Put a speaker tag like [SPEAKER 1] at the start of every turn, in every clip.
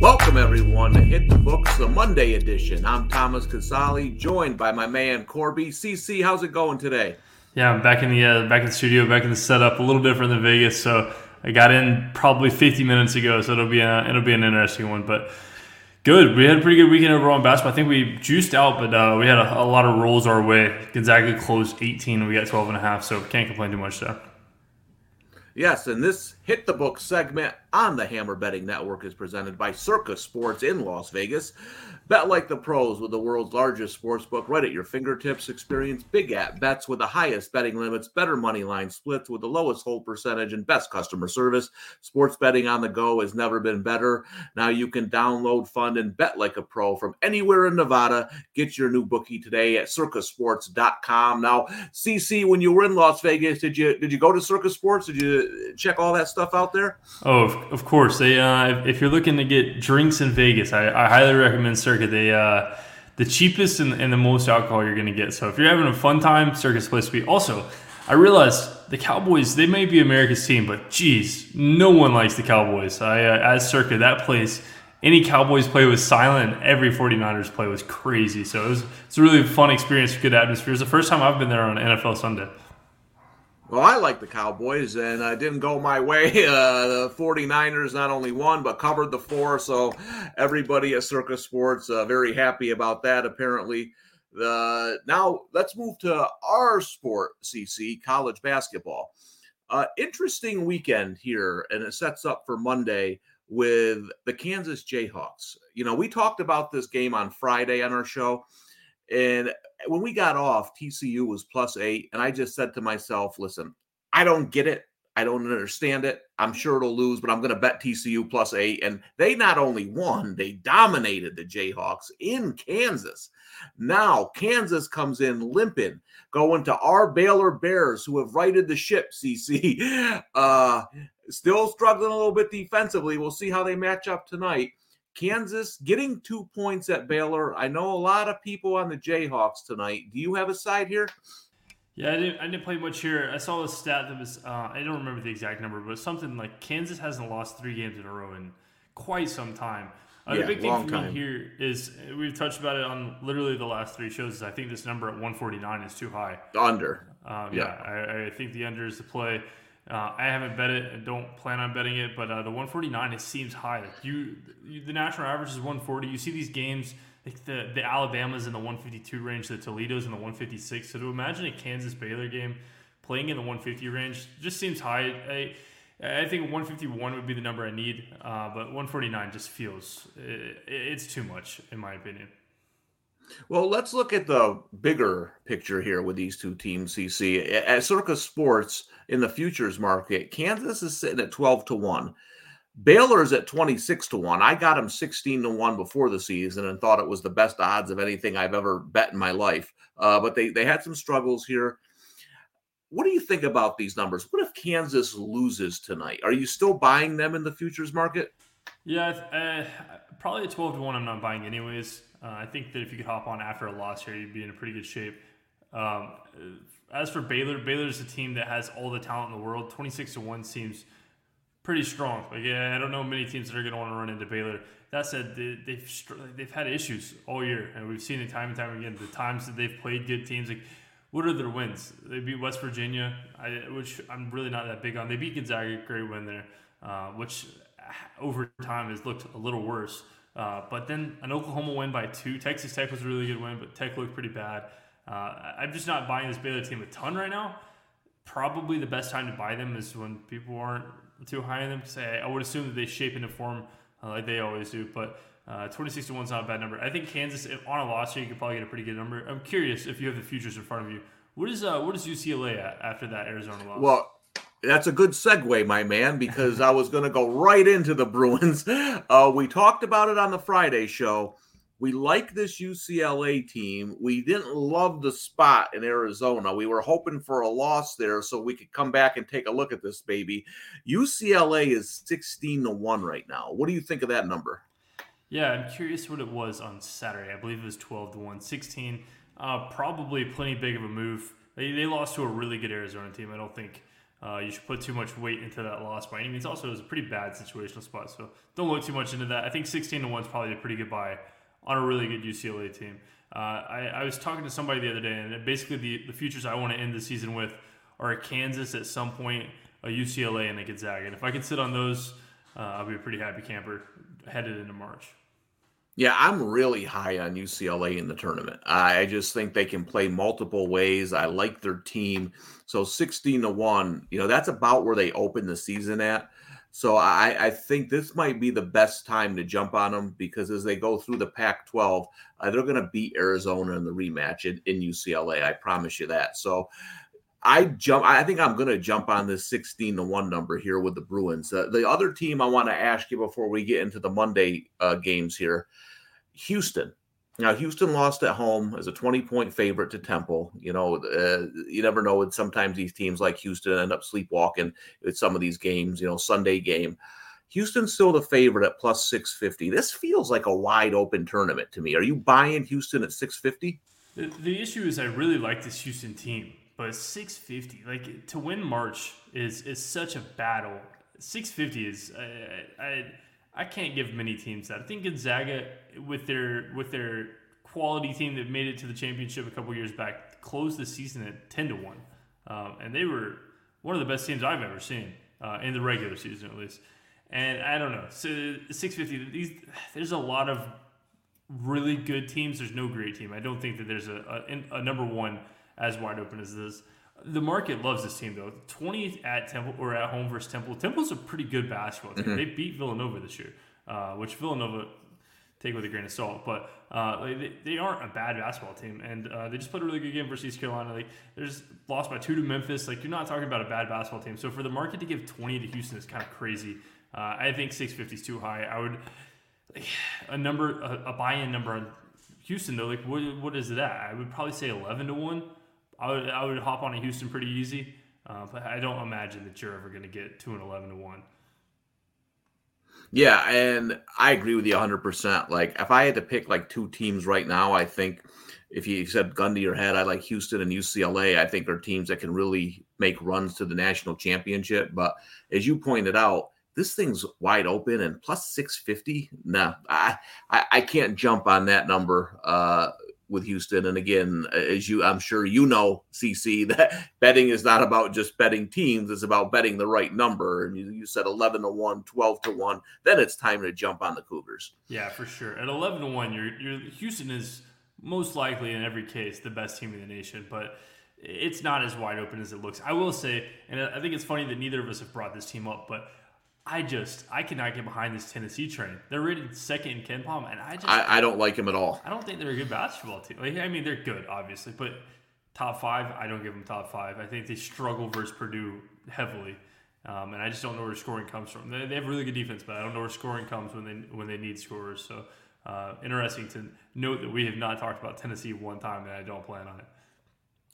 [SPEAKER 1] Welcome everyone to Hit the Books, the Monday edition. I'm Thomas Casale, joined by my man Corbie. CC, how's it going today?
[SPEAKER 2] Yeah, I'm back in the uh, back in the studio, back in the setup, a little different than Vegas. So I got in probably 50 minutes ago, so it'll be a, it'll be an interesting one. But good, we had a pretty good weekend overall in basketball. I think we juiced out, but uh, we had a, a, lot of rolls our way. Gonzaga closed 18, and we got 12 and a half, so can't complain too much there.
[SPEAKER 1] Yes, and this hit the book segment on the Hammer Betting Network is presented by Circa Sports in Las Vegas. Bet like the pros with the world's largest sports book right at your fingertips. Experience big at bets with the highest betting limits, better money line splits with the lowest hold percentage, and best customer service. Sports betting on the go has never been better. Now you can download, fund, and bet like a pro from anywhere in Nevada. Get your new bookie today at circasports.com. Now, CC, when you were in Las Vegas, did you did you go to Circa Sports? Did you check all that stuff out there?
[SPEAKER 2] Oh, of, of course. They uh, if you're looking to get drinks in Vegas, I, I highly recommend Circa circuit. They uh, the cheapest and, and the most alcohol you're going to get. So if you're having a fun time, Circa's place to be. Also, I realized the Cowboys they may be America's team, but geez, no one likes the Cowboys. I uh, as Circa that place. Any Cowboys play was silent. Every 49ers play was crazy. So it was it's a really fun experience, good atmosphere. It's the first time I've been there on NFL Sunday.
[SPEAKER 1] Well, I like the Cowboys, and uh, didn't go my way. Uh, the 49ers not only won, but covered the four. So everybody at Circa Sports uh, very happy about that, apparently. The now let's move to our sport, CC, college basketball. Uh, interesting weekend here, and it sets up for Monday with the Kansas Jayhawks. You know, we talked about this game on Friday on our show. And when we got off, TCU was plus eight. And I just said to myself, listen, I don't get it. I don't understand it. I'm sure it'll lose, but I'm going to bet TCU plus eight. And they not only won, they dominated the Jayhawks in Kansas. Now, Kansas comes in limping, going to our Baylor Bears, who have righted the ship, CC. Uh, still struggling a little bit defensively. We'll see how they match up tonight. Kansas getting two points at Baylor. I know a lot of people on the Jayhawks tonight. Do you have a side here?
[SPEAKER 2] Yeah, I didn't, I didn't play much here. I saw a stat that was, uh, I don't remember the exact number, but something like Kansas hasn't lost three games in a row in quite some time. Uh, yeah, the big thing for time. me here is we've touched about it on literally the last three shows. Is I think this number at 149 is too high.
[SPEAKER 1] The under.
[SPEAKER 2] Um, yeah, yeah I, I, think the under is the play. Uh, I haven't bet it and don't plan on betting it, but uh, the 149 it seems high. Like you, you, the national average is 140. You see these games like the the Alabama's in the 152 range, the Toledo's in the 156. So to imagine a Kansas Baylor game playing in the 150 range just seems high. I, I think 151 would be the number I need, uh, but 149 just feels it, it's too much in my opinion.
[SPEAKER 1] Well, let's look at the bigger picture here with these two teams, CC. At Circa Sports in the futures market, Kansas is sitting at 12 to 1. Baylor's at 26 to 1. I got them 16 to 1 before the season and thought it was the best odds of anything I've ever bet in my life. Uh, but they, they had some struggles here. What do you think about these numbers? What if Kansas loses tonight? Are you still buying them in the futures market?
[SPEAKER 2] Yeah, uh, probably at 12 to 1, I'm not buying anyways. Uh, I think that if you could hop on after a loss here, you'd be in a pretty good shape. Um, as for Baylor, Baylor's a team that has all the talent in the world. 26 to 1 seems pretty strong. Like, yeah, I don't know many teams that are going to want to run into Baylor. That said, they, have they've had issues all year, and we've seen it time and time again. The times that they've played good teams, like what are their wins? They beat West Virginia, I, which I'm really not that big on. They beat Gonzaga, great win there, uh, which over time has looked a little worse. Uh, but then an Oklahoma win by two. Texas Tech was a really good win, but Tech looked pretty bad. Uh, I'm just not buying this Baylor team a ton right now. Probably the best time to buy them is when people aren't too high on them. Because I, I would assume that they shape into form uh, like they always do. But uh, 26 to 1 is not a bad number. I think Kansas, if on a loss here, you could probably get a pretty good number. I'm curious if you have the futures in front of you. What is uh, what is UCLA at after that Arizona loss?
[SPEAKER 1] Well, that's a good segue, my man, because I was going to go right into the Bruins. Uh, we talked about it on the Friday show. We like this UCLA team. We didn't love the spot in Arizona. We were hoping for a loss there so we could come back and take a look at this baby. UCLA is 16 to 1 right now. What do you think of that number?
[SPEAKER 2] Yeah, I'm curious what it was on Saturday. I believe it was 12 to 1. 16, uh, probably plenty big of a move. They, they lost to a really good Arizona team. I don't think uh, you should put too much weight into that loss by any means. Also, it was a pretty bad situational spot, so don't look too much into that. I think 16 to 1 is probably a pretty good buy on a really good UCLA team. Uh, I, I, was talking to somebody the other day, and basically the, the futures I want to end the season with are a Kansas at some point, a UCLA, and a Gonzaga. And if I can sit on those, uh, I'll be a pretty happy camper headed into March.
[SPEAKER 1] Yeah, I'm really high on UCLA in the tournament. I just think they can play multiple ways. I like their team. So 16 to 1, you know, that's about where they open the season at. So I, I think this might be the best time to jump on them because as they go through the Pac 12, uh, they're going to beat Arizona in the rematch in, in UCLA. I promise you that. So I jump. I think I'm going to jump on this 16 to one number here with the Bruins. Uh, the other team I want to ask you before we get into the Monday uh, games here, Houston. Now Houston lost at home as a 20 point favorite to Temple. You know, uh, you never know. Sometimes these teams like Houston end up sleepwalking with some of these games. You know, Sunday game. Houston's still the favorite at plus 650. This feels like a wide open tournament to me. Are you buying Houston at 650?
[SPEAKER 2] The, the issue is I really like this Houston team but 650 like to win March is is such a battle. 650 is I, I I can't give many teams that. I think Gonzaga with their with their quality team that made it to the championship a couple years back closed the season at 10 to one, um, and they were one of the best teams I've ever seen uh, in the regular season at least. And I don't know, so 650. These there's a lot of really good teams. There's no great team. I don't think that there's a, a, a number one as wide open as this. The market loves this team though. 20 at Temple or at home versus Temple. Temple's a pretty good basketball team. Mm-hmm. They beat Villanova this year, uh, which Villanova take with a grain of salt, but uh, they, they aren't a bad basketball team, and uh, they just played a really good game versus East Carolina. Like they just lost by two to Memphis. Like you're not talking about a bad basketball team. So for the market to give 20 to Houston is kind of crazy. Uh, I think 650 is too high. I would like, a number a, a buy-in number on Houston though. Like what what is it at? I would probably say 11 to one. I would I would hop on a Houston pretty easy, uh, but I don't imagine that you're ever going to get to an eleven to one.
[SPEAKER 1] Yeah, and I agree with you 100%. Like, if I had to pick like two teams right now, I think if you said gun to your head, I like Houston and UCLA. I think are teams that can really make runs to the national championship. But as you pointed out, this thing's wide open and plus 650. Nah, I, I, I can't jump on that number. Uh, with Houston. And again, as you, I'm sure you know, CC, that betting is not about just betting teams; it's about betting the right number. And you, you said 11 to one, 12 to one. Then it's time to jump on the Cougars.
[SPEAKER 2] Yeah, for sure. At 11 to one, you're, you're Houston is most likely in every case the best team in the nation, but it's not as wide open as it looks. I will say, and I think it's funny that neither of us have brought this team up, but I just I cannot get behind this Tennessee train. They're rated second in KenPom, and I just
[SPEAKER 1] I, I, don't like them at all.
[SPEAKER 2] I don't think they're a good basketball team. Like, I mean, they're good, obviously, but top five, I don't give them top five. I think they struggle versus Purdue heavily, um, and I just don't know where scoring comes from. They, they, have really good defense, but I don't know where scoring comes when they when they need scorers. So uh, interesting to note that we have not talked about Tennessee one time, and I don't plan on it.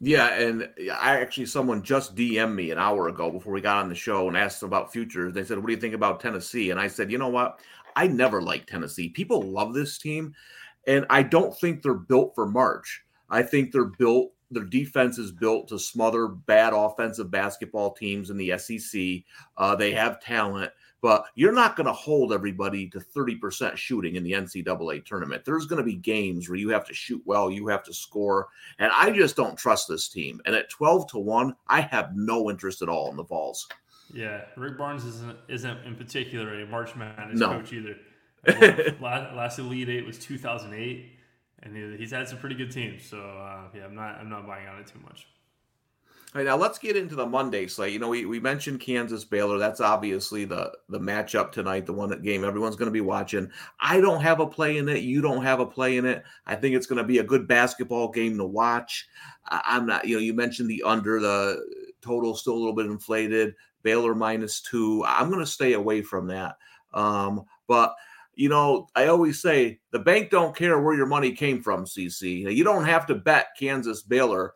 [SPEAKER 1] Yeah, and I actually someone just DM'd me an hour ago before we got on the show and asked about futures. They said, "What do you think about Tennessee?" And I said, "You know what? I never liked Tennessee. People love this team, and I don't think they're built for March. I think they're built. Their defense is built to smother bad offensive basketball teams in the SEC. Uh, they have talent." But you're not going to hold everybody to 30% shooting in the NCAA tournament. There's going to be games where you have to shoot well, you have to score, and I just don't trust this team. And at 12 to 1, I have no interest at all in the Vols.
[SPEAKER 2] Yeah, Rick Barnes isn't isn't in particular a March Madness
[SPEAKER 1] no.
[SPEAKER 2] coach either. last, last Elite Eight was 2008, and he's had some pretty good teams. So uh, yeah, I'm not I'm not buying on it too much.
[SPEAKER 1] All right, now let's get into the Monday slate. You know, we, we mentioned Kansas Baylor. That's obviously the the matchup tonight, the one that game everyone's going to be watching. I don't have a play in it. You don't have a play in it. I think it's going to be a good basketball game to watch. I, am not, you know, you mentioned the under, the total still a little bit inflated. Baylor minus two. I'm going to stay away from that. Um, but you know, I always say the bank don't care where your money came from, CC. You don't have to bet Kansas Baylor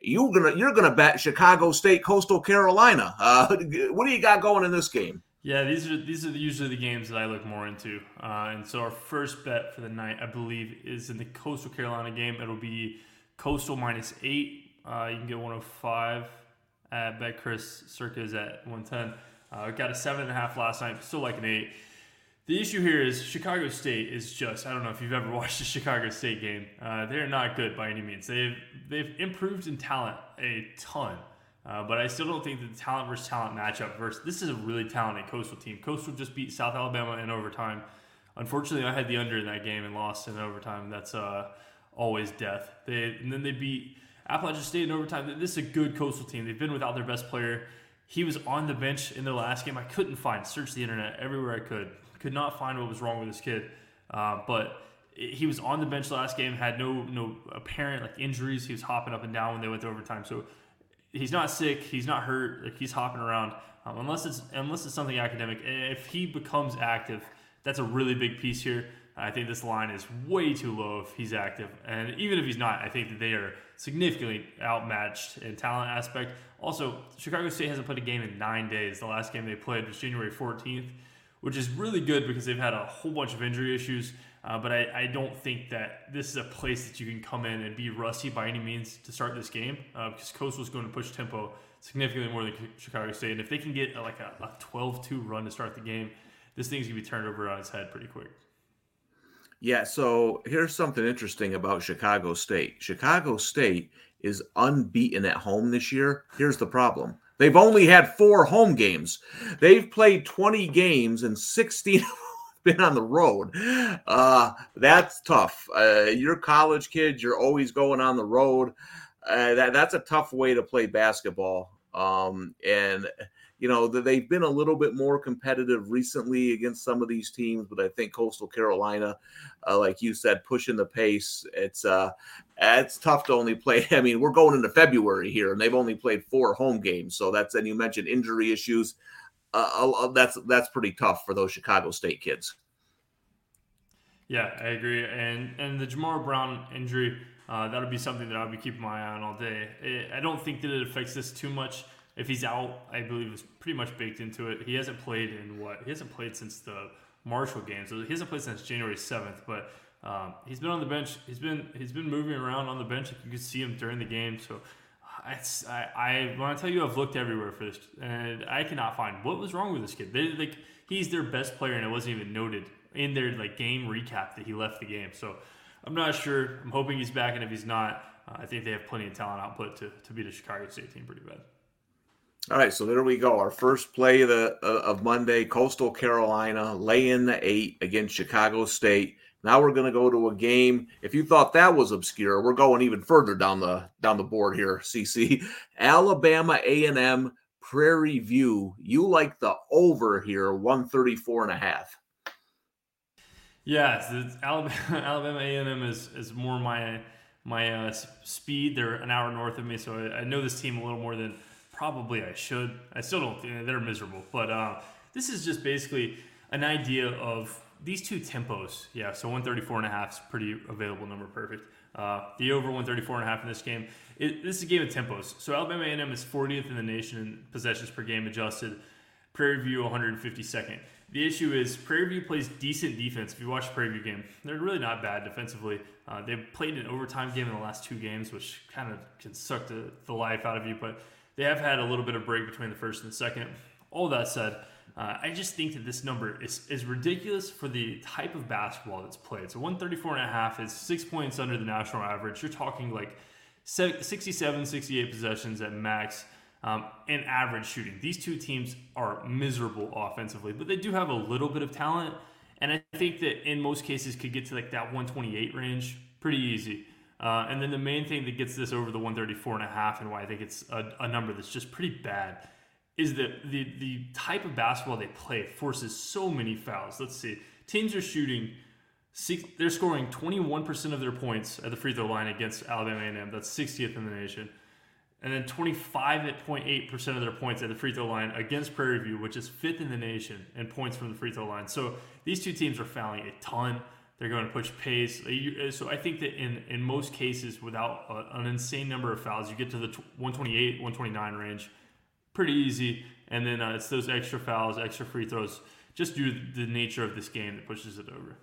[SPEAKER 1] you're gonna you're gonna bet Chicago State Coastal Carolina. Uh, what do you got going in this game?
[SPEAKER 2] Yeah, these are these are usually the games that I look more into. Uh, and so our first bet for the night, I believe, is in the Coastal Carolina game. It'll be Coastal minus eight. Uh, you can get 105 I bet Chris Circa is at 110. Uh, got a seven and a half last night, still like an eight. The issue here is Chicago State is just I don't know if you've ever watched a Chicago State game. Uh, they're not good by any means. They've they've improved in talent a ton, uh, but I still don't think that the talent versus talent matchup versus this is a really talented Coastal team. Coastal just beat South Alabama in overtime. Unfortunately, I had the under in that game and lost in overtime. That's uh, always death. They and then they beat Appalachian State in overtime. This is a good Coastal team. They've been without their best player. He was on the bench in the last game. I couldn't find. Search the internet everywhere I could could not find what was wrong with this kid. Uh, but he was on the bench last game, had no no apparent like injuries. He was hopping up and down when they went to overtime. So he's not sick. He's not hurt. Like he's hopping around. Um, unless it's unless it's something academic. If he becomes active, that's a really big piece here. I think this line is way too low if he's active, and even if he's not, I think that they are significantly outmatched in talent aspect. Also, Chicago State hasn't played a game in nine days. The last game they played was January 14th which is really good because they've had a whole bunch of injury issues. Uh, but I, I, don't think that this is a place that you can come in and be rusty by any means to start this game uh, because Coastal is going to push tempo significantly more than Chicago State. And if they can get a, like a, a 12-2 run to start the game, this thing's going to be turned over on its head pretty quick.
[SPEAKER 1] Yeah, so here's something interesting about Chicago State. Chicago State is unbeaten at home this year. Here's the problem They've only had four home games. They've played 20 games and 16 been on the road. Uh, that's tough. Uh, you're college kids. You're always going on the road. Uh, that that's a tough way to play basketball. Um, and you know they've been a little bit more competitive recently against some of these teams, but I think Coastal Carolina, uh, like you said, pushing the pace. It's uh, it's tough to only play. I mean, we're going into February here, and they've only played four home games. So that's and you mentioned injury issues. Uh, that's that's pretty tough for those Chicago State kids.
[SPEAKER 2] Yeah, I agree. And and the Jamar Brown injury, uh, that'll be something that I'll be keeping my eye on all day. I don't think that it affects this too much if he's out, I believe it's pretty much baked into it. He hasn't played in what? He hasn't played since the Marshall game, so he hasn't played since January seventh. But um, he's been on the bench. He's been he's been moving around on the bench. You can see him during the game. So it's, I, I when I tell you I've looked everywhere for this, and I cannot find what was wrong with this kid. They like he's their best player, and it wasn't even noted in their like game recap that he left the game. So I'm not sure. I'm hoping he's back, and if he's not, uh, I think they have plenty of talent output to to beat a Chicago State team pretty bad.
[SPEAKER 1] All right, so there we go. Our first play of, the, uh, of Monday, Coastal Carolina lay in the eight against Chicago State. Now we're going to go to a game. If you thought that was obscure, we're going even further down the down the board here. CC, Alabama A and M Prairie View. You like the over here, one thirty four and a half.
[SPEAKER 2] Yes, Alabama Alabama A and M is is more my my uh, speed. They're an hour north of me, so I, I know this team a little more than probably I should. I still don't. Think they're miserable, but uh, this is just basically an idea of these two tempos. Yeah, so 134 and a half is pretty available number, perfect. Uh, the over 134 and a half in this game. It, this is a game of tempos. So Alabama A&M is 40th in the nation in possessions per game adjusted. Prairie View 152nd. The issue is Prairie View plays decent defense. If you watch the Prairie View game, they're really not bad defensively. Uh, they've played an overtime game in the last two games, which kind of can suck the, the life out of you. But they have had a little bit of break between the first and the second. All that said, uh, I just think that this number is, is ridiculous for the type of basketball that's played. So 134 and a half is six points under the national average. You're talking like 67, 68 possessions at max um, and average shooting. These two teams are miserable offensively, but they do have a little bit of talent. And I think that in most cases could get to like that 128 range pretty easy. Uh, and then the main thing that gets this over the 134 and a half and why I think it's a, a number that's just pretty bad is that the, the type of basketball they play forces so many fouls. Let's see. Teams are shooting, six, they're scoring 21% of their points at the free throw line against Alabama A&M. That's 60th in the nation. And then 25.8% of their points at the free throw line against Prairie View, which is fifth in the nation in points from the free throw line. So these two teams are fouling a ton. They're going to push pace. Uh, so I think that in, in most cases, without a, an insane number of fouls, you get to the 128, 129 range pretty easy. And then uh, it's those extra fouls, extra free throws, just due to the nature of this game that pushes it over.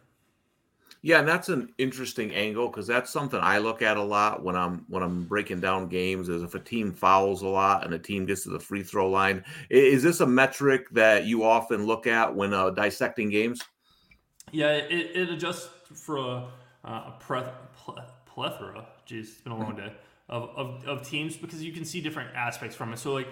[SPEAKER 1] Yeah, and that's an interesting angle because that's something I look at a lot when I'm when I'm breaking down games. Is if a team fouls a lot and a team gets to the free throw line. Is this a metric that you often look at when uh, dissecting games?
[SPEAKER 2] Yeah, it, it adjusts for a, a plethora. Jeez, it's been a long day of, of, of teams because you can see different aspects from it. So like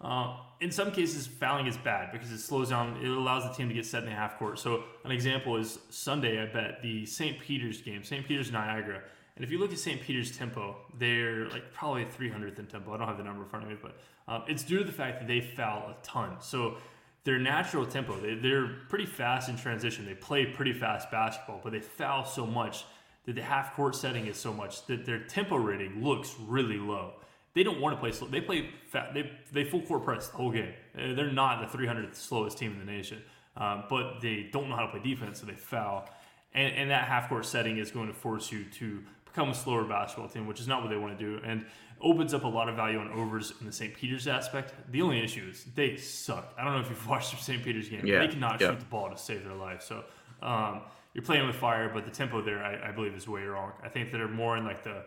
[SPEAKER 2] uh, in some cases, fouling is bad because it slows down. It allows the team to get set in the half court. So an example is Sunday. I bet the St. Peter's game, St. Peter's Niagara. And if you look at St. Peter's tempo, they're like probably 300th in tempo. I don't have the number in front of me, but um, it's due to the fact that they foul a ton. So their natural tempo, they, they're pretty fast in transition. They play pretty fast basketball, but they foul so much that the half court setting is so much that their tempo rating looks really low they don't want to play slow. They play fat. They they full court press the whole game. Uh, they're not the 300th slowest team in the nation, um, but they don't know how to play defense, so they foul. And, and that half court setting is going to force you to become a slower basketball team, which is not what they want to do, and opens up a lot of value on overs in the St. Peter's aspect. The only issue is they suck. I don't know if you've watched the St. Peter's game. Yeah. They cannot yeah. shoot the ball to save their life. So um, you're playing with fire, but the tempo there, I, I believe, is way wrong. I think they're more in like the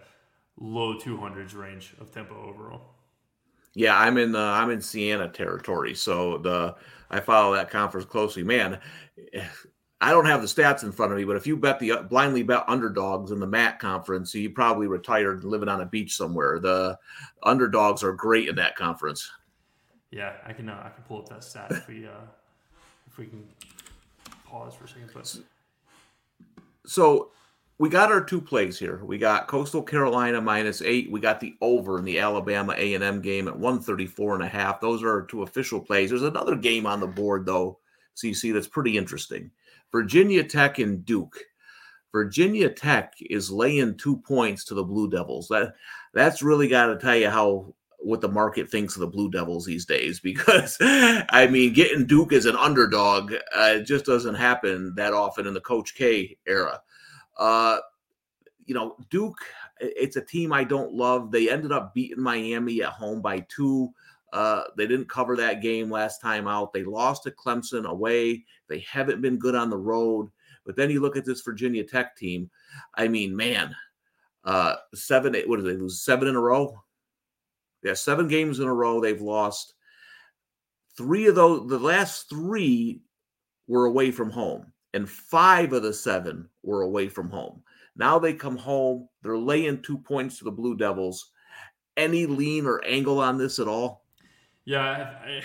[SPEAKER 2] low 200s range of tempo overall.
[SPEAKER 1] Yeah, I'm in the I'm in Siena territory, so the I follow that conference closely. Man, I don't have the stats in front of me, but if you bet the uh, blindly bet underdogs in the MAC conference, you probably retired and living on a beach somewhere. The underdogs are great in that conference.
[SPEAKER 2] Yeah, I can uh, I can pull up that stat if we uh, if we can pause for a second. But
[SPEAKER 1] so we got our two plays here. We got Coastal Carolina minus eight. We got the over in the Alabama A&M game at 134 and a half. Those are our two official plays. There's another game on the board though, so you see that's pretty interesting. Virginia Tech and Duke. Virginia Tech is laying two points to the Blue Devils. That that's really got to tell you how what the market thinks of the Blue Devils these days. Because I mean, getting Duke as an underdog uh, just doesn't happen that often in the Coach K era. Uh, you know, Duke, it's a team I don't love. They ended up beating Miami at home by two. Uh, they didn't cover that game last time out. They lost to Clemson away. They haven't been good on the road. But then you look at this Virginia Tech team. I mean, man, uh, seven, eight, what did they lose? Seven in a row? Yeah, seven games in a row they've lost. Three of those, the last three were away from home and five of the seven were away from home. Now they come home, they're laying two points to the Blue Devils. Any lean or angle on this at all?
[SPEAKER 2] Yeah,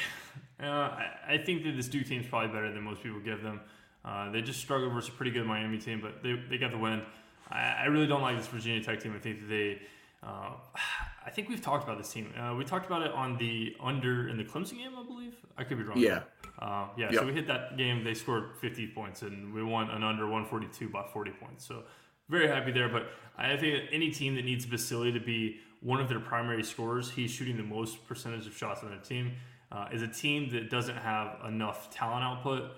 [SPEAKER 2] I, uh, I think that this Duke team is probably better than most people give them. Uh, they just struggled versus a pretty good Miami team, but they, they got the win. I, I really don't like this Virginia Tech team. I think that they uh, I think we've talked about this team. Uh, we talked about it on the under in the Clemson game, I believe. I could be wrong.
[SPEAKER 1] Yeah.
[SPEAKER 2] Uh, yeah. Yep. So we hit that game. They scored 50 points, and we won an under 142 by 40 points. So very happy there. But I think any team that needs Basile to be one of their primary scorers, he's shooting the most percentage of shots on their team, uh, is a team that doesn't have enough talent output.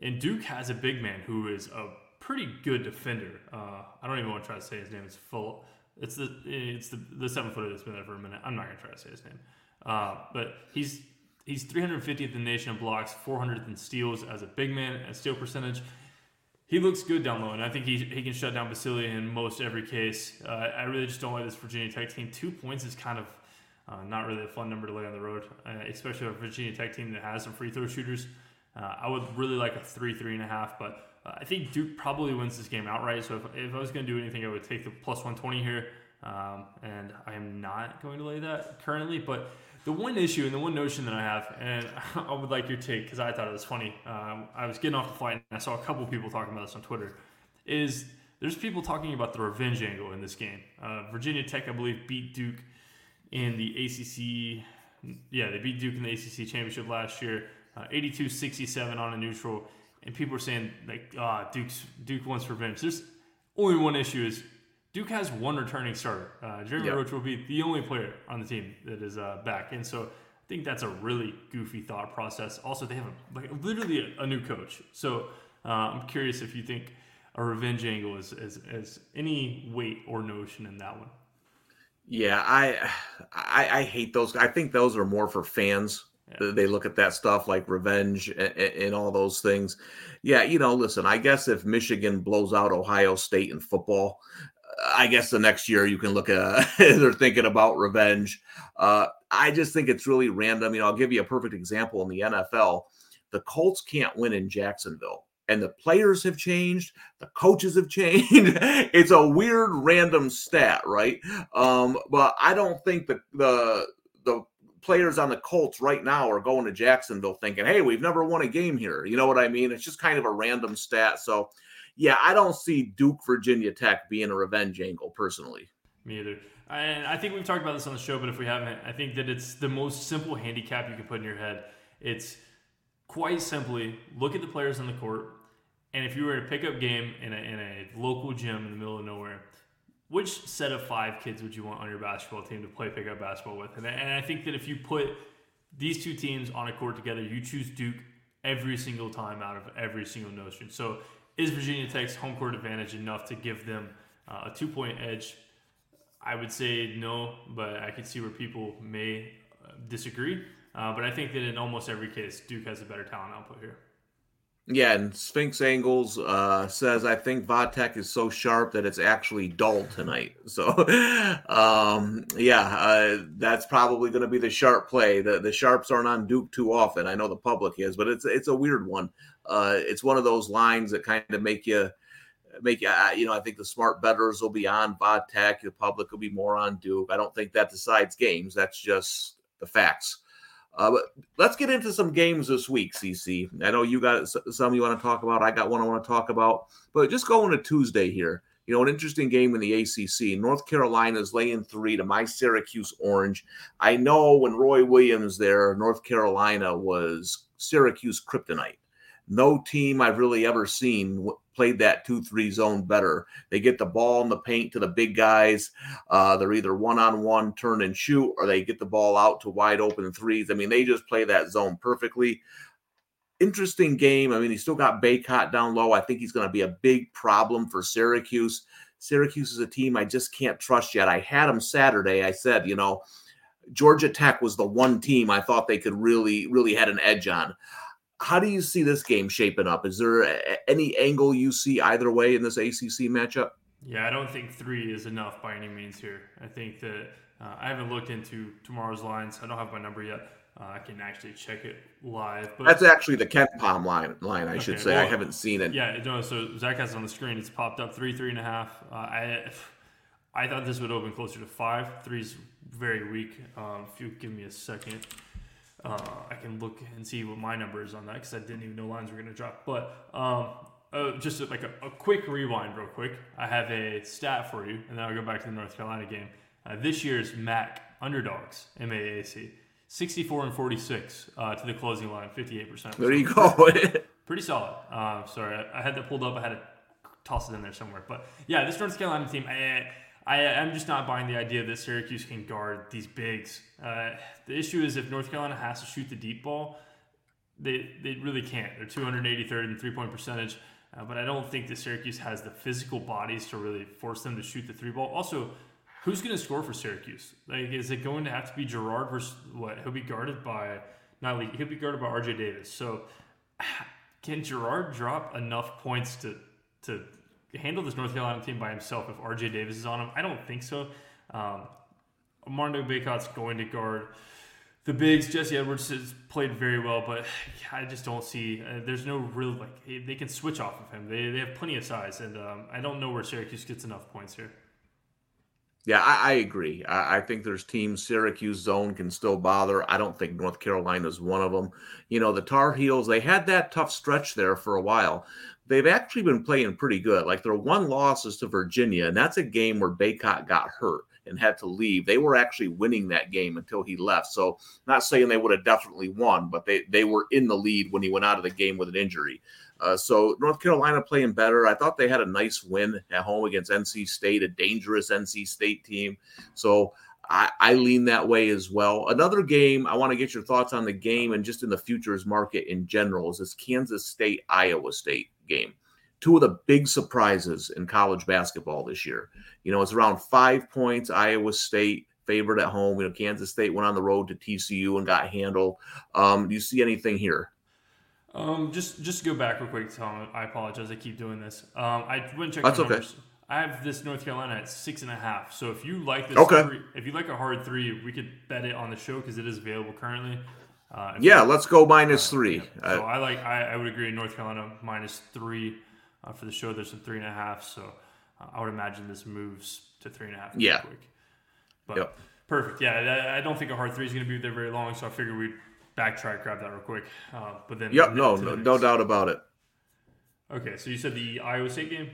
[SPEAKER 2] And Duke has a big man who is a pretty good defender. Uh, I don't even want to try to say his name. It's full. It's the it's the the seven footer that's been there for a minute. I'm not gonna try to say his name, uh, but he's he's 350th in the nation in blocks, 400th in steals as a big man and steal percentage. He looks good down low, and I think he, he can shut down Basile in most every case. Uh, I really just don't like this Virginia Tech team. Two points is kind of uh, not really a fun number to lay on the road, uh, especially a Virginia Tech team that has some free throw shooters. Uh, I would really like a three, three and a half, but uh, I think Duke probably wins this game outright. So if, if I was going to do anything, I would take the plus 120 here. Um, and I am not going to lay that currently. But the one issue and the one notion that I have, and I would like your take because I thought it was funny. Um, I was getting off the flight and I saw a couple people talking about this on Twitter. Is there's people talking about the revenge angle in this game. Uh, Virginia Tech, I believe, beat Duke in the ACC. Yeah, they beat Duke in the ACC championship last year, uh, 82-67 on a neutral and people are saying like, ah, Duke's Duke wants revenge. There's only one issue is Duke has one returning starter. Uh, Jeremy yep. Roach will be the only player on the team that is uh, back, and so I think that's a really goofy thought process. Also, they have a, like literally a, a new coach, so uh, I'm curious if you think a revenge angle is, is, is any weight or notion in that one.
[SPEAKER 1] Yeah, I, I, I hate those. I think those are more for fans Yeah. They look at that stuff like revenge and, and, all those things. Yeah, you know, listen, I guess if Michigan blows out Ohio State in football, I guess the next year you can look at they're thinking about revenge. Uh, I just think it's really random. You know, I'll give you a perfect example in the NFL. The Colts can't win in Jacksonville and the players have changed, the coaches have changed. it's a weird random stat, right? Um, but I don't think the the the players on the Colts right now are going to Jacksonville thinking, "Hey, we've never won a game here." You know what I mean? It's just kind of a random stat. So, yeah, I don't see Duke Virginia Tech being a revenge angle personally.
[SPEAKER 2] Me either. And I think we've talked about this on the show, but if we haven't, I think that it's the most simple handicap you can put in your head. It's quite simply look at the players on the court, and if you were at a pickup game in a, in a local gym in the middle of nowhere, which set of five kids would you want on your basketball team to play pickup basketball with? And, and I think that if you put these two teams on a court together, you choose Duke every single time out of every single notion. So is Virginia Tech's home court advantage enough to give them uh, a two point edge? I would say no, but I can see where people may uh, disagree. Uh, but I think that in almost every case, Duke has a better talent output here.
[SPEAKER 1] Yeah, and Sphinx Angles uh, says, I think Vodtech is so sharp that it's actually dull tonight. So, um, yeah, uh, that's probably going to be the sharp play. The the sharps aren't on Duke too often. I know the public is, but it's it's a weird one. Uh, it's one of those lines that kind of make you make you, you know, I think the smart betters will be on Vodtech. The public will be more on Duke. I don't think that decides games. That's just the facts. Uh, but let's get into some games this week, CC. I know you got some you want to talk about. I got one I want to talk about. But just going to Tuesday here, you know, an interesting game in the ACC. North Carolina is laying three to my Syracuse Orange. I know when Roy Williams there, North Carolina was Syracuse kryptonite. No team I've really ever seen played that 2 3 zone better. They get the ball in the paint to the big guys. Uh, they're either one on one, turn and shoot, or they get the ball out to wide open threes. I mean, they just play that zone perfectly. Interesting game. I mean, he's still got Bacot down low. I think he's going to be a big problem for Syracuse. Syracuse is a team I just can't trust yet. I had them Saturday. I said, you know, Georgia Tech was the one team I thought they could really, really had an edge on how do you see this game shaping up? Is there any angle you see either way in this ACC matchup?
[SPEAKER 2] Yeah, I don't think three is enough by any means here. I think that uh, I haven't looked into tomorrow's lines. I don't have my number yet. Uh, I can actually check it live.
[SPEAKER 1] But that's actually the Kent Palm line. Line I okay, should say. Well, I haven't seen it.
[SPEAKER 2] Yeah, no. So Zach has it on the screen. It's popped up three, three and a half. Uh, I I thought this would open closer to five. Three's very weak. Um, if you give me a second. Uh, I can look and see what my number is on that because I didn't even know lines were going to drop. But um, uh, just like a, a, quick rewind, real quick. I have a stat for you, and then I'll go back to the North Carolina game. Uh, this year's MAC underdogs, MAAC, 64 and 46 uh, to the closing line, 58%.
[SPEAKER 1] There you go.
[SPEAKER 2] pretty solid. Uh, sorry, I, I, had that pulled up. I had to toss it in there somewhere. But yeah, this North Carolina team, I, I, am just not buying the idea that Syracuse can guard these bigs. Uh, the issue is if North Carolina has to shoot the deep ball, they, they really can't. They're 283rd in three point percentage, uh, but I don't think that Syracuse has the physical bodies to really force them to shoot the three ball. Also, who's going to score for Syracuse? Like, is it going to have to be Girard versus what? He'll be guarded by not Lee. He'll be guarded by R.J. Davis. So, can Girard drop enough points to to handle this North Carolina team by himself if RJ Davis is on him? I don't think so. Um, Armando Bacot's going to guard the bigs. Jesse Edwards has played very well, but I just don't see. Uh, there's no real like they can switch off of him. They, they have plenty of size, and um, I don't know where Syracuse gets enough points here.
[SPEAKER 1] Yeah, I, I agree. I, I, think there's teams Syracuse zone can still bother. I don't think North Carolina is one of them. You know, the Tar Heels, they had that tough stretch there for a while, they've actually been playing pretty good. Like their one loss is to Virginia, and that's a game where Bacot got hurt and had to leave. They were actually winning that game until he left. So not saying they would have definitely won, but they they were in the lead when he went out of the game with an injury. Uh, so North Carolina playing better. I thought they had a nice win at home against NC State, a dangerous NC State team. So I, I lean that way as well. Another game I want to get your thoughts on the game and just in the futures market in general is this Kansas State Iowa State game. Two of the big surprises in college basketball this year. You know, it's around five points. Iowa State favored at home. You know, Kansas State went on the road to TCU and got handled. Um, do you see anything here?
[SPEAKER 2] Um, just just go back real quick, Tom. I apologize. I keep doing this. Um, I went and checked
[SPEAKER 1] That's
[SPEAKER 2] the
[SPEAKER 1] okay.
[SPEAKER 2] I have this North Carolina at six and a half. So if you like this,
[SPEAKER 1] Okay.
[SPEAKER 2] three, if you like a hard three, we could bet it on the show because it is available currently. Uh,
[SPEAKER 1] Yeah, let's go minus three.
[SPEAKER 2] Yeah. So
[SPEAKER 1] Uh,
[SPEAKER 2] I like. I, I would agree. in North Carolina minus three uh, for the show. There's some three and a half. So uh, I would imagine this moves to three and a half.
[SPEAKER 1] Yeah.
[SPEAKER 2] Quick. But
[SPEAKER 1] Yep.
[SPEAKER 2] perfect. Yeah. I, I don't think a hard three is going to be there very long. So I figured we'd backtrack, grab that real quick. Uh, but then.
[SPEAKER 1] yep, no, no, no doubt about it.
[SPEAKER 2] Okay. So you said the Iowa State game.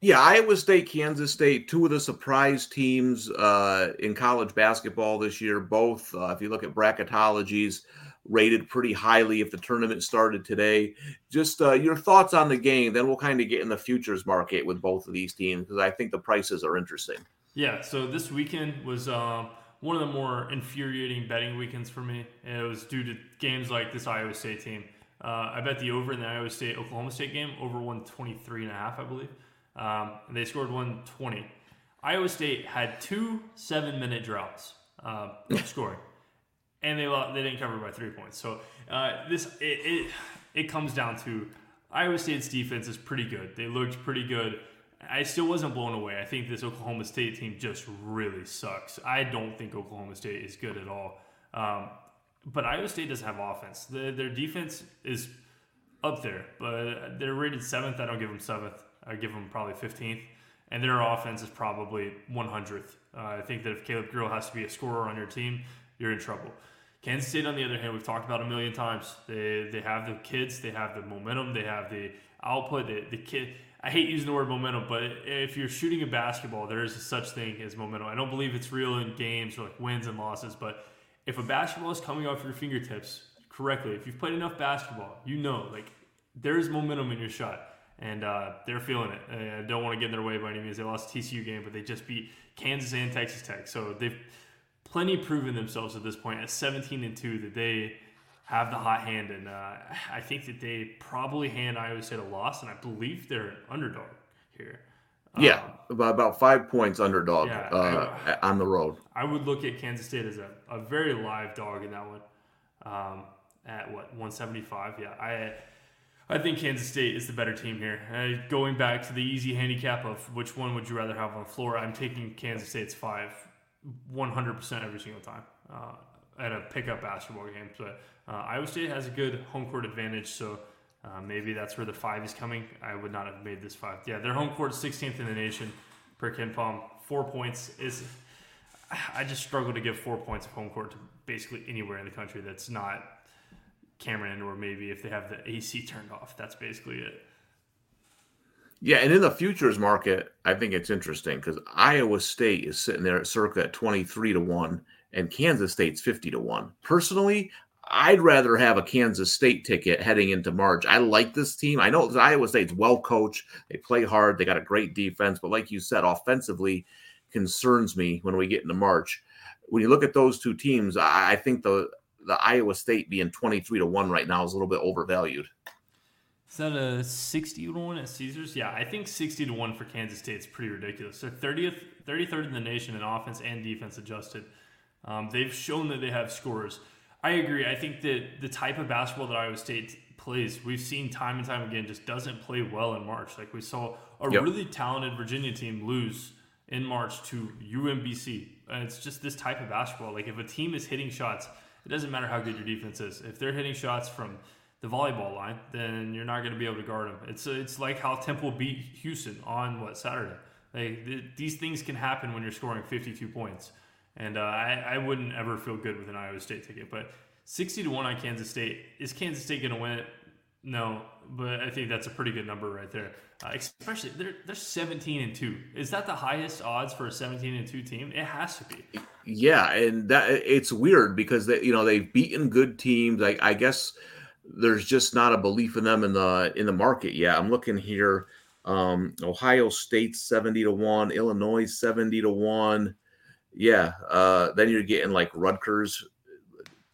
[SPEAKER 1] Yeah, Iowa State, Kansas State, two of the surprise teams uh, in college basketball this year. Both, uh, if you look at bracketologies, rated pretty highly if the tournament started today. Just uh, your thoughts on the game, then we'll kind of get in the futures market with both of these teams because I think the prices are interesting.
[SPEAKER 2] Yeah, so this weekend was um, one of the more infuriating betting weekends for me. And it was due to games like this Iowa State team. Uh, I bet the over in the Iowa State Oklahoma State game, over 123 and a half, I believe. Um, and they scored 120. Iowa State had two seven minute droughts uh, scoring. And they lo- they didn't cover by three points. So uh, this it, it it comes down to Iowa State's defense is pretty good. They looked pretty good. I still wasn't blown away. I think this Oklahoma State team just really sucks. I don't think Oklahoma State is good at all. Um, but Iowa State does have offense. The, their defense is up there, but they're rated seventh. I don't give them seventh. I give them probably 15th. And their offense is probably 100th. Uh, I think that if Caleb Grill has to be a scorer on your team, you're in trouble. Kansas State, on the other hand, we've talked about a million times. They they have the kids, they have the momentum, they have the output. The, the kid. I hate using the word momentum, but if you're shooting a basketball, there is such thing as momentum. I don't believe it's real in games or like wins and losses, but if a basketball is coming off your fingertips correctly, if you've played enough basketball, you know like there's momentum in your shot, and uh, they're feeling it. I don't want to get in their way by any means. They lost TCU game, but they just beat Kansas and Texas Tech, so they've plenty proven themselves at this point at 17 and 2 that they have the hot hand and uh, i think that they probably hand iowa state a loss and i believe they're an underdog here
[SPEAKER 1] Yeah,
[SPEAKER 2] Um,
[SPEAKER 1] about, about five points underdog
[SPEAKER 2] Yeah,
[SPEAKER 1] uh, on the road.
[SPEAKER 2] i would look at kansas state as a, a very live dog in that one um, at what 175 yeah i I think Kansas State is the better team here. Uh, going back to the easy handicap of which one would you rather have on the floor, I'm taking Kansas State's five 100% every single time uh, at a pickup basketball game. But uh, Iowa State has a good home court advantage, so uh, maybe that's where the five is coming. I would not have made this five. Yeah, their home court 16th in the nation per KenPom. Four points is. I just struggle to give four points of home court to basically anywhere in the country that's not Cameron or maybe if they have the AC turned off. That's basically it.
[SPEAKER 1] Yeah, and in the futures market, I think it's interesting because Iowa State is sitting there at circa at 23 to 1, and Kansas State's 50 to 1. Personally, I'd rather have a Kansas State ticket heading into March. I like this team. I know Iowa State's well coached, they play hard, they got a great defense, but like you said, offensively concerns me when we get into March. When you look at those two teams, I, I think the the Iowa State being 23 to 1 right now is a little bit overvalued.
[SPEAKER 2] Is that a 60 to 1 at Caesars? Yeah, I think 60 to 1 for Kansas State is pretty ridiculous. They're 30th, 33rd in the nation in offense and defense adjusted. Um, they've shown that they have scores. I agree. I think that the type of basketball that Iowa State plays, we've seen time and time again, just doesn't play well in March. Like we saw a
[SPEAKER 1] Yep.
[SPEAKER 2] really talented Virginia team lose in March to UMBC. And it's just this type of basketball. Like if a team is hitting shots, it doesn't matter how good your defense is. If they're hitting shots from the volleyball line, then you're not going to be able to guard them. It's it's like how Temple beat Houston on what Saturday. Like th- these things can happen when you're scoring 52 points, and uh, I I wouldn't ever feel good with an Iowa State ticket. But 60 to one on Kansas State is Kansas State going to win it? No, but I think that's a pretty good number right there. Uh, especially they're they're 17 and two. Is that the highest odds for a 17 and two team? It has to be.
[SPEAKER 1] Yeah, and that it's weird because they, you know, they've beaten good teams. I, I guess there's just not a belief in them in the in the market yet. I'm looking here. Um, Ohio State 70 to 1, Illinois 70 to 1. Yeah, uh, then you're getting like Rutgers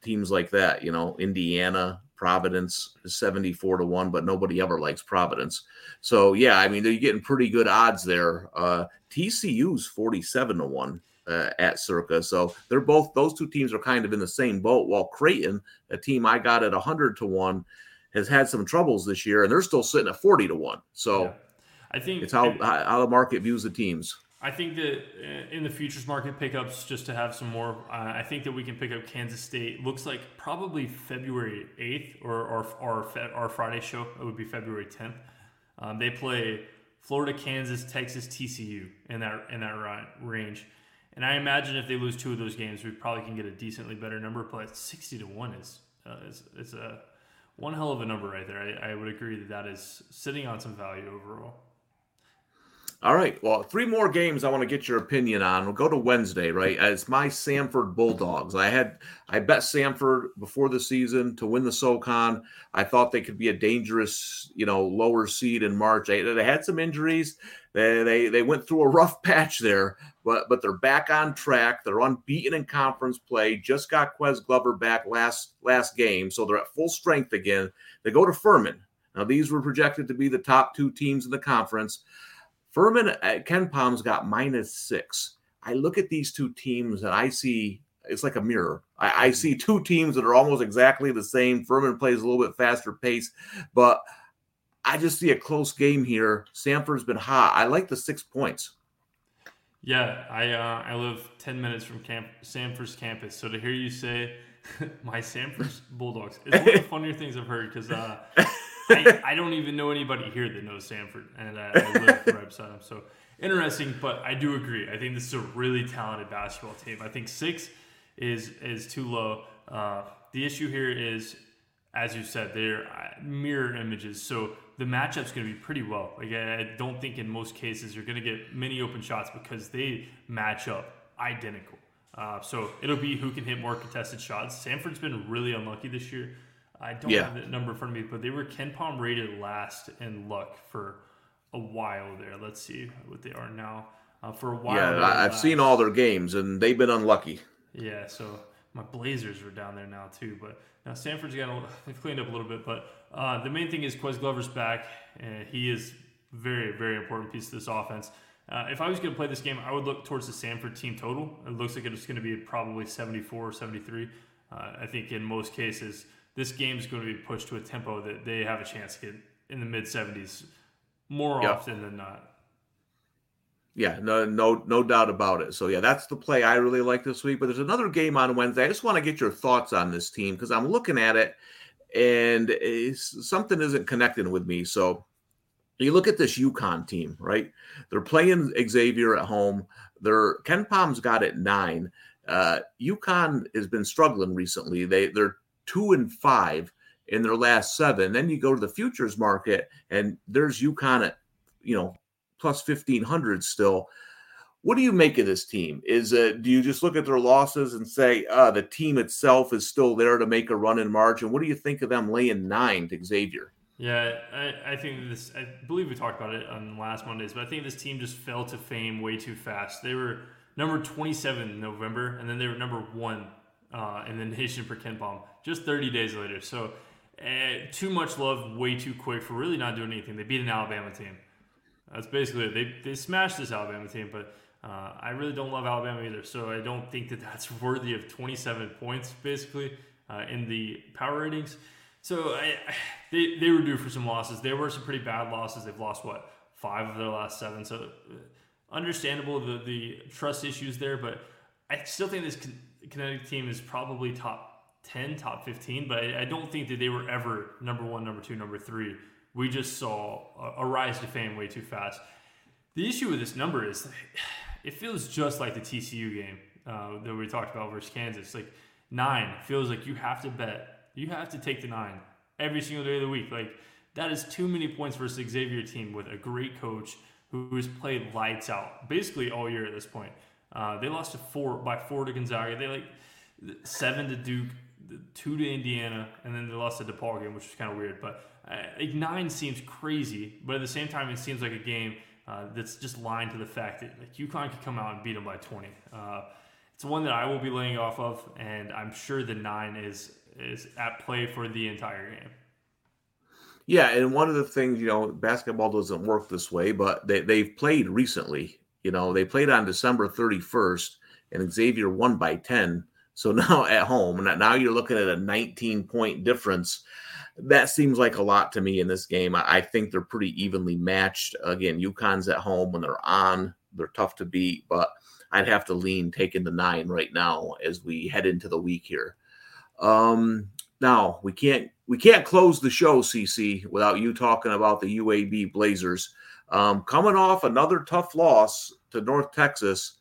[SPEAKER 1] teams like that, you know, Indiana, Providence is 74 to 1, but nobody ever likes Providence. So yeah, I mean, they're getting pretty good odds there. Uh TCU's 47 to 1. Uh, at Circa. So they're both those two teams are kind of in the same boat. While Creighton, a team I got at hundred to one, has had some troubles this year, and they're still sitting at forty to one. So yeah.
[SPEAKER 2] I think
[SPEAKER 1] it's how how the market views the teams.
[SPEAKER 2] I think that uh, in the futures market pickups, just to have some more, uh, I think that we can pick up Kansas State. Looks like probably February 8th or or or our Friday show. It would be February 10th. Um, they play Florida, Kansas, Texas, TCU in that in that range. And I imagine if they lose two of those games, we probably can get a decently better number. But 60 to one is uh, is, is a one hell of a number right there. I, I would agree that that is sitting on some value overall.
[SPEAKER 1] All right. Well, three more games I want to get your opinion on. We'll go to Wednesday, right? It's my Samford Bulldogs. I had I bet Samford before the season to win the SoCon. I thought they could be a dangerous, you know, lower seed in March. They, they had some injuries. They, they they went through a rough patch there, but but they're back on track. They're unbeaten in conference play. Just got Ques Glover back last last game, so they're at full strength again. They go to Furman. Now these were projected to be the top two teams in the conference. Furman at uh, KenPom's got minus six. I look at these two teams and I see it's like a mirror. I, I, see two teams that are almost exactly the same. Furman plays a little bit faster pace, but I just see a close game here. Samford's been hot. I like the six points.
[SPEAKER 2] Yeah, I uh, I live ten minutes from camp Samford's campus, so to hear you say my Samford's Bulldogs, is one of the funnier things I've heard because uh, I, I, don't even know anybody here that knows Samford, and I, I live right beside them. So interesting, but I do agree. I think this is a really talented basketball team. I think six is is too low. Uh, the issue here is, as you said, they're uh, mirror images, so the matchup's going to be pretty well. Like I don't think in most cases you're going to get many open shots because they match up identical. Uh, so it'll be who can hit more contested shots. Samford's been really unlucky this year. I don't yeah. have the number in front of me, but they were KenPom rated last in luck for a while there. Let's see what they are now. Uh, for a while,
[SPEAKER 1] yeah, I've last. seen all their games, and they've been unlucky.
[SPEAKER 2] Yeah, so my Blazers are down there now too, but now Samford's got a, they've cleaned up a little bit. But uh, the main thing is Ques Glover's back, and he is very very important piece of this offense. Uh, if I was going to play this game, I would look towards the Samford team total. It looks like it's going to be probably 74 or 73. Uh, I think in most cases, this game is going to be pushed to a tempo that they have a chance to get in the mid 70s more yep. often than not.
[SPEAKER 1] Yeah, no, no, no doubt about it. So yeah, that's the play I really like this week. But there's another game on Wednesday. I just want to get your thoughts on this team because I'm looking at it and something isn't connecting with me. So you look at this UConn team, right? They're playing Xavier at home. They're Palm's got it nine. Uh, UConn has been struggling recently. They they're two and five in their last seven. Then you go to the futures market, and there's UConn at you know plus fifteen hundred still. What do you make of this team? Is uh, do you just look at their losses and say uh, the team itself is still there to make a run in March? And what do you think of them laying nine to Xavier?
[SPEAKER 2] Yeah, I, I think this. I believe we talked about it on last Mondays, but I think this team just fell to fame way too fast. They were number 27 in November, and then they were number one uh, in the nation for KenPom just 30 days later. So uh, too much love way too quick for really not doing anything. They beat an Alabama team. That's basically it. They, they smashed this Alabama team, but uh, I really don't love Alabama either. So I don't think that that's worthy of 27 points, basically, uh, in the power ratings. So I, they, they were due for some losses. There were some pretty bad losses. They've lost, what, five of their last seven. So uh, understandable the, the trust issues there, but I still think this Connecticut team is probably top 10, top 15, but I, I, don't think that they were ever number one, number two, number three. We just saw a, a rise to fame way too fast. The issue with this number is it feels just like the TCU game uh, that we talked about versus Kansas. Like nine feels like you have to bet, you have to take the nine every single day of the week. Like that is too many points versus Xavier team with a great coach who has played lights out basically all year at this point. Uh, they lost to four by four to Gonzaga. They like seven to Duke, two to Indiana, and then they lost the DePaul game, which was kind of weird. But uh, like nine seems crazy, but at the same time, it seems like a game uh, that's just lying to the fact that like UConn could come out and beat them by 20. Uh, it's one that I will be laying off of, and I'm sure the nine is is at play for the entire game.
[SPEAKER 1] Yeah, and one of the things, you know, basketball doesn't work this way, but they, they've played recently. You know, they played on December 31st and Xavier won by 10. So now at home, now you're looking at a 19 point difference. That seems like a lot to me in this game. I think they're pretty evenly matched. Again, UConn's at home when they're on, they're tough to beat, but I'd have to lean taking the nine right now as we head into the week here. Um, now we can't we can't close the show, CC, without you talking about the UAB Blazers. Um, coming off another tough loss to North Texas.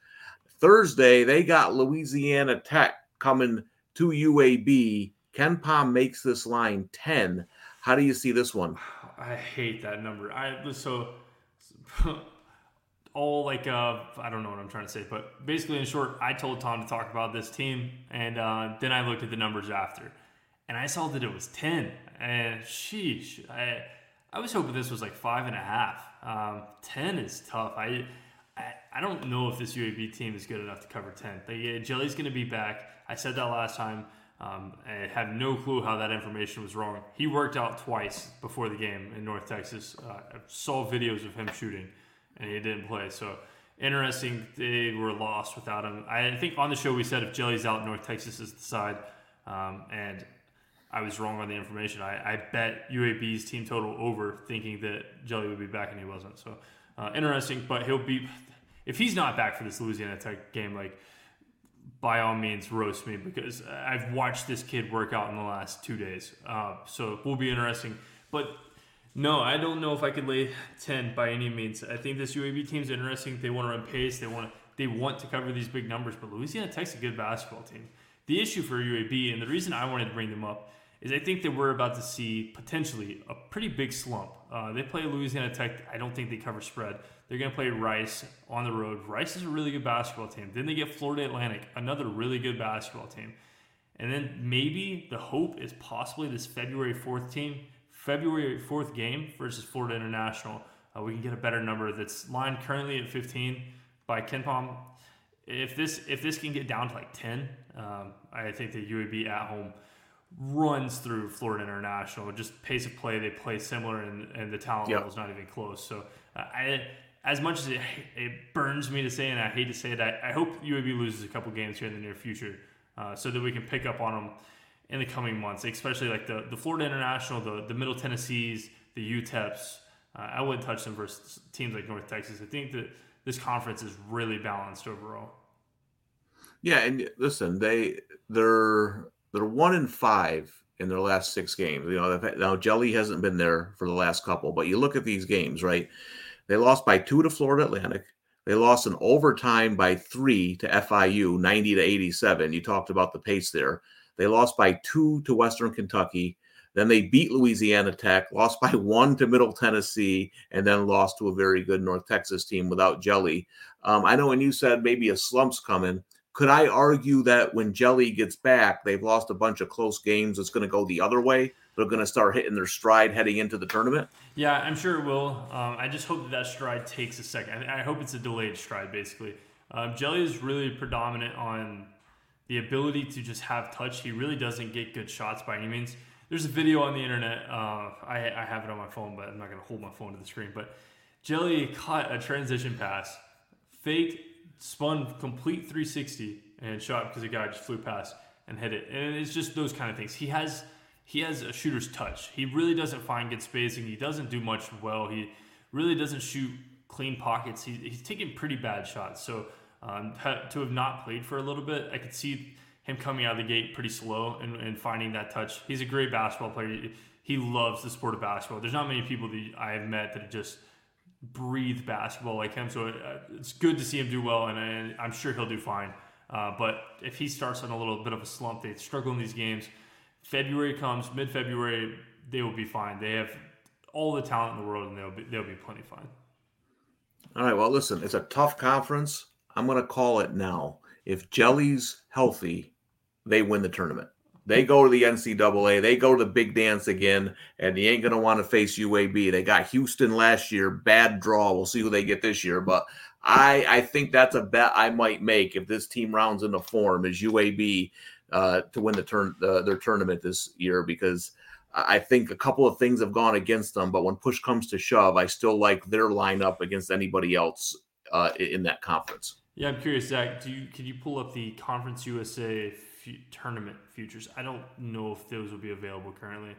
[SPEAKER 1] Thursday, they got Louisiana Tech coming to UAB. KenPom makes this line 10. How do you see this one?
[SPEAKER 2] I hate that number. I so all like uh I don't know what I'm trying to say, but basically in short, I told Tom to talk about this team, and uh, then I looked at the numbers after, and I saw that it was 10. And sheesh, I I was hoping this was like five and a half. Um, 10 is tough. I, I, I don't know if this UAB team is good enough to cover 10. But yeah, Jelly's going to be back. I said that last time. Um, I have no clue how that information was wrong. He worked out twice before the game in North Texas. Uh, I saw videos of him shooting, and he didn't play. So interesting. They were lost without him. I think on the show we said if Jelly's out, North Texas is the side. Um, and I was wrong on the information. I, I bet UAB's team total over, thinking that Jelly would be back, and he wasn't. So uh, interesting, but he'll be if he's not back for this Louisiana Tech game, like by all means roast me because I've watched this kid work out in the last two days. Uh, so it will be interesting. But no, I don't know if I could lay ten by any means. I think this UAB team's interesting. They want to run pace. They want to they want to cover these big numbers. But Louisiana Tech's a good basketball team. The issue for UAB and the reason I wanted to bring them up is I think that we're about to see potentially a pretty big slump. Uh, they play Louisiana Tech. I don't think they cover spread. They're going to play Rice on the road. Rice is a really good basketball team. Then they get Florida Atlantic, another really good basketball team. And then maybe the hope is possibly this February 4th team, February 4th game versus Florida International. Uh, we can get a better number that's lined currently at 15 by KenPom. If this if this can get down to like 10, um, I think the UAB at home runs through Florida International. Just pace of play, they play similar, and, and the talent yep. level is not even close. So, uh, I, as much as it, it burns me to say, and I hate to say it, I, I hope UAB loses a couple games here in the near future, uh, so that we can pick up on them in the coming months. Especially like the the Florida International, the the Middle Tennessees, the UTEPs. Uh, I wouldn't touch them versus teams like North Texas. I think that this conference is really balanced overall.
[SPEAKER 1] Yeah, and listen, they they're they're one in five in their last six games. You know, now Jelly hasn't been there for the last couple, but you look at these games, right? They lost by two to Florida Atlantic. They lost in overtime by three to FIU, 90 to 87. You talked about the pace there. They lost by two to Western Kentucky. Then they beat Louisiana Tech, lost by one to Middle Tennessee, and then lost to a very good North Texas team without Jelly. Um, I know when you said maybe a slump's coming, could I argue that when Jelly gets back, they've lost a bunch of close games? It's going to go the other way. They're going to start hitting their stride heading into the tournament.
[SPEAKER 2] Yeah, I'm sure it will. Um, I just hope that that stride takes a second. I, I hope it's a delayed stride, basically. Um, Jelly is really predominant on the ability to just have touch. He really doesn't get good shots by any means. There's a video on the internet. Uh, I, I have it on my phone, but I'm not going to hold my phone to the screen. But Jelly caught a transition pass, faked spun complete 360 and shot because the guy just flew past and hit it. And it's just those kind of things. He has he has a shooter's touch. He really doesn't find good spacing. He doesn't do much well. He really doesn't shoot clean pockets. He, he's taking pretty bad shots. So um, to have not played for a little bit, I could see him coming out of the gate pretty slow and, and finding that touch. He's a great basketball player. He loves the sport of basketball. There's not many people that I have met that have just – breathe basketball like him. So uh, it's good to see him do well, and, and I'm sure he'll do fine. Uh, but if he starts on a little bit of a slump, they struggle in these games. February comes, mid February, they will be fine. They have all the talent in the world, and they'll be they'll be plenty fine.
[SPEAKER 1] All right. Well, listen, it's a tough conference. I'm going to call it now. If Jelly's healthy, they win the tournament. They go to the NCAA. They go to the big dance again, and you ain't going to want to face UAB. They got Houston last year. Bad draw. We'll see who they get this year. But I, I think that's a bet I might make if this team rounds into form is UAB uh, to win the turn uh, their tournament this year because I think a couple of things have gone against them. But when push comes to shove, I still like their lineup against anybody else uh, in that conference.
[SPEAKER 2] Yeah, I'm curious, Zach. Do you could you pull up the Conference USA f- tournament futures? I don't know if those will be available currently.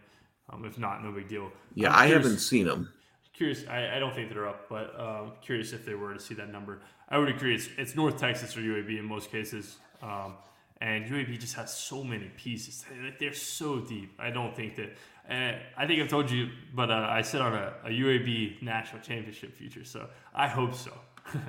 [SPEAKER 2] Um, if not, no big deal.
[SPEAKER 1] Yeah, I haven't seen them.
[SPEAKER 2] Curious, I, I don't think they're up, but um, curious if they were to see that number. I would agree. It's, it's North Texas or UAB in most cases, um, and UAB just has so many pieces. They're so deep. I don't think that. And I think I've told you, but uh, I sit on a, a UAB national championship future, so I hope so.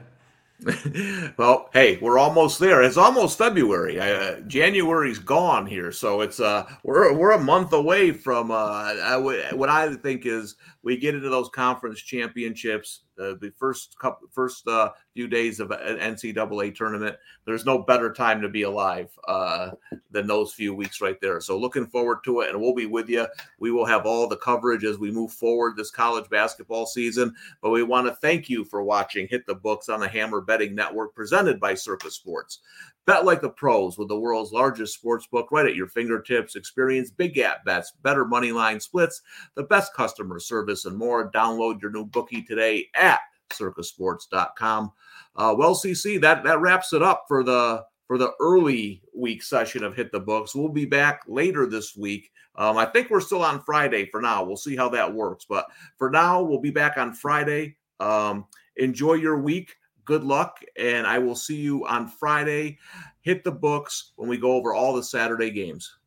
[SPEAKER 1] well, hey, we're almost there. It's almost February. Uh, January's gone here, so it's uh we're we're a month away from uh what I think is we get into those conference championships the first couple first uh, few days of an NCAA tournament. There's no better time to be alive uh, than those few weeks right there. So looking forward to it, and we'll be with you. We will have all the coverage as we move forward this college basketball season. But we want to thank you for watching Hit the Books on the Hammer Betting Network, presented by Circa Sports. Bet like the pros with the world's largest sports book right at your fingertips. Experience big gap bets, better money line splits, the best customer service, and more. Download your new bookie today at circasports.com. Uh, well, CC, that that wraps it up for the for the early week session of Hit the Books. We'll be back later this week. Um, I think we're still on Friday for now. We'll see how that works. But for now, we'll be back on Friday. Um, enjoy your week good luck, and I will see you on Friday. Hit the books when we go over all the Saturday games.